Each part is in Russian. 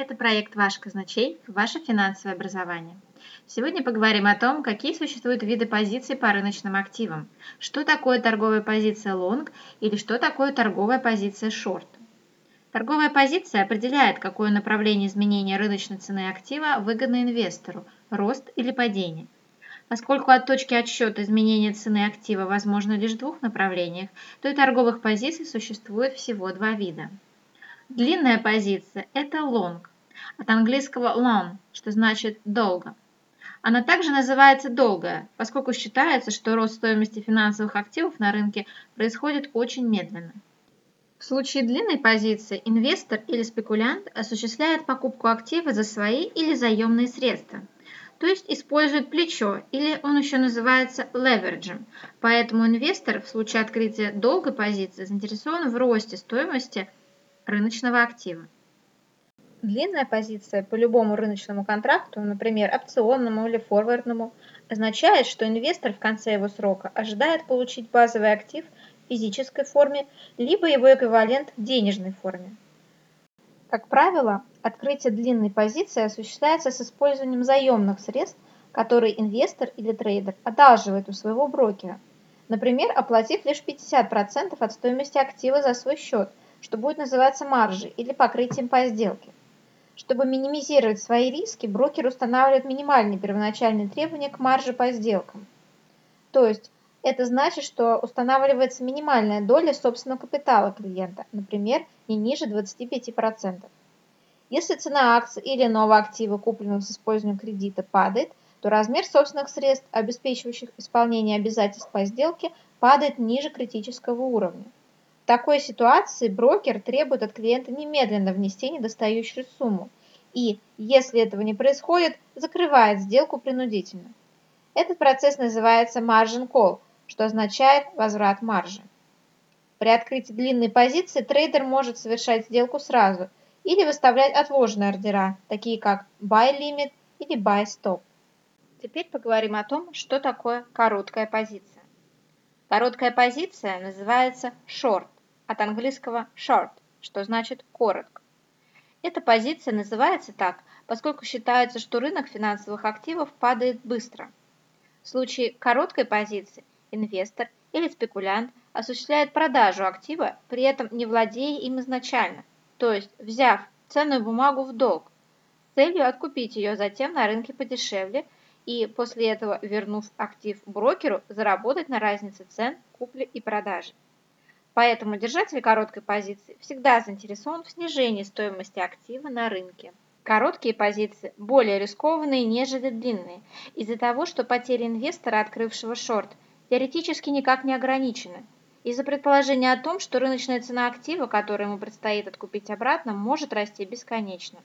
Это проект «Ваш казначей. Ваше финансовое образование». Сегодня поговорим о том, какие существуют виды позиций по рыночным активам, что такое торговая позиция long или что такое торговая позиция short. Торговая позиция определяет, какое направление изменения рыночной цены актива выгодно инвестору – рост или падение. Поскольку от точки отсчета изменения цены актива возможно лишь в двух направлениях, то и торговых позиций существует всего два вида. Длинная позиция – это long, от английского long, что значит долго. Она также называется долгая, поскольку считается, что рост стоимости финансовых активов на рынке происходит очень медленно. В случае длинной позиции инвестор или спекулянт осуществляет покупку актива за свои или заемные средства, то есть использует плечо, или он еще называется левериджем. Поэтому инвестор в случае открытия долгой позиции заинтересован в росте стоимости – рыночного актива. Длинная позиция по любому рыночному контракту, например, опционному или форвардному, означает, что инвестор в конце его срока ожидает получить базовый актив в физической форме, либо его эквивалент в денежной форме. Как правило, открытие длинной позиции осуществляется с использованием заемных средств, которые инвестор или трейдер одалживает у своего брокера, например, оплатив лишь 50% от стоимости актива за свой счет – что будет называться маржей или покрытием по сделке. Чтобы минимизировать свои риски, брокер устанавливает минимальные первоначальные требования к марже по сделкам. То есть это значит, что устанавливается минимальная доля собственного капитала клиента, например, не ниже 25%. Если цена акций или нового актива, купленного с использованием кредита, падает, то размер собственных средств, обеспечивающих исполнение обязательств по сделке, падает ниже критического уровня такой ситуации брокер требует от клиента немедленно внести недостающую сумму и, если этого не происходит, закрывает сделку принудительно. Этот процесс называется margin call, что означает возврат маржи. При открытии длинной позиции трейдер может совершать сделку сразу или выставлять отложенные ордера, такие как buy limit или buy stop. Теперь поговорим о том, что такое короткая позиция. Короткая позиция называется short от английского short, что значит коротко. Эта позиция называется так, поскольку считается, что рынок финансовых активов падает быстро. В случае короткой позиции инвестор или спекулянт осуществляет продажу актива, при этом не владея им изначально, то есть взяв ценную бумагу в долг, с целью откупить ее затем на рынке подешевле и после этого, вернув актив брокеру, заработать на разнице цен купли и продажи. Поэтому держатель короткой позиции всегда заинтересован в снижении стоимости актива на рынке. Короткие позиции более рискованные, нежели длинные, из-за того, что потери инвестора, открывшего шорт, теоретически никак не ограничены, из-за предположения о том, что рыночная цена актива, который ему предстоит откупить обратно, может расти бесконечно.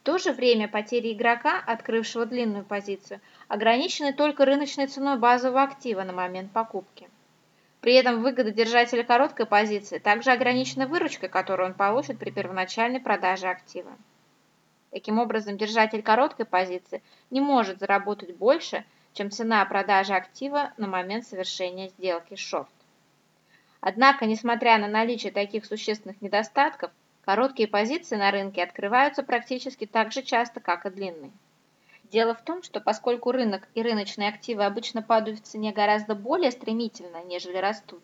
В то же время потери игрока, открывшего длинную позицию, ограничены только рыночной ценой базового актива на момент покупки. При этом выгода держателя короткой позиции также ограничена выручкой, которую он получит при первоначальной продаже актива. Таким образом, держатель короткой позиции не может заработать больше, чем цена продажи актива на момент совершения сделки шорт. Однако, несмотря на наличие таких существенных недостатков, короткие позиции на рынке открываются практически так же часто, как и длинные. Дело в том, что поскольку рынок и рыночные активы обычно падают в цене гораздо более стремительно, нежели растут,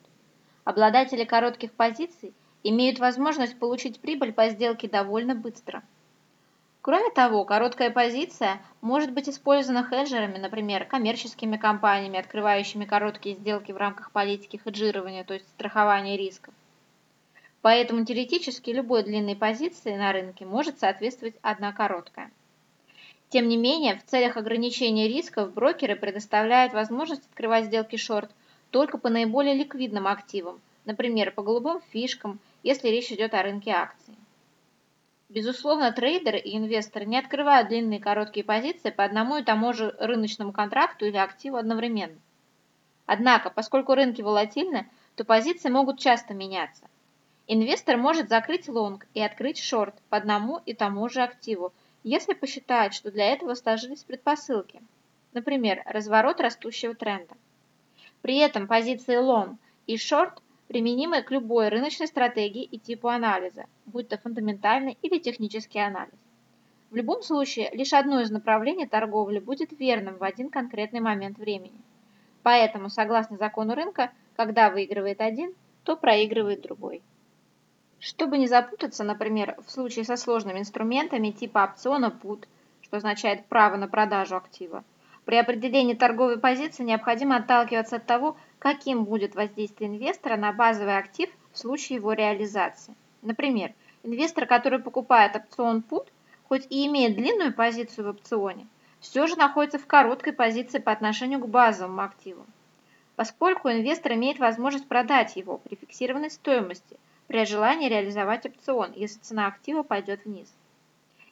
обладатели коротких позиций имеют возможность получить прибыль по сделке довольно быстро. Кроме того, короткая позиция может быть использована хеджерами, например, коммерческими компаниями, открывающими короткие сделки в рамках политики хеджирования, то есть страхования рисков. Поэтому теоретически любой длинной позиции на рынке может соответствовать одна короткая. Тем не менее, в целях ограничения рисков брокеры предоставляют возможность открывать сделки шорт только по наиболее ликвидным активам, например, по голубым фишкам, если речь идет о рынке акций. Безусловно, трейдеры и инвесторы не открывают длинные и короткие позиции по одному и тому же рыночному контракту или активу одновременно. Однако, поскольку рынки волатильны, то позиции могут часто меняться. Инвестор может закрыть лонг и открыть шорт по одному и тому же активу если посчитать, что для этого сложились предпосылки, например, разворот растущего тренда. При этом позиции long и short применимы к любой рыночной стратегии и типу анализа, будь то фундаментальный или технический анализ. В любом случае, лишь одно из направлений торговли будет верным в один конкретный момент времени. Поэтому, согласно закону рынка, когда выигрывает один, то проигрывает другой. Чтобы не запутаться, например, в случае со сложными инструментами типа опциона PUT, что означает право на продажу актива, при определении торговой позиции необходимо отталкиваться от того, каким будет воздействие инвестора на базовый актив в случае его реализации. Например, инвестор, который покупает опцион PUT, хоть и имеет длинную позицию в опционе, все же находится в короткой позиции по отношению к базовому активу, поскольку инвестор имеет возможность продать его при фиксированной стоимости при желании реализовать опцион, если цена актива пойдет вниз.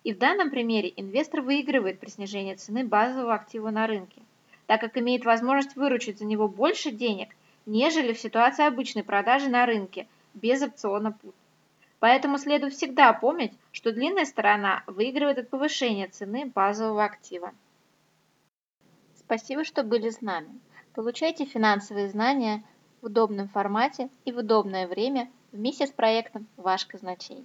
И в данном примере инвестор выигрывает при снижении цены базового актива на рынке, так как имеет возможность выручить за него больше денег, нежели в ситуации обычной продажи на рынке без опциона PUT. Поэтому следует всегда помнить, что длинная сторона выигрывает от повышения цены базового актива. Спасибо, что были с нами. Получайте финансовые знания в удобном формате и в удобное время вместе с проектом «Ваш казначей».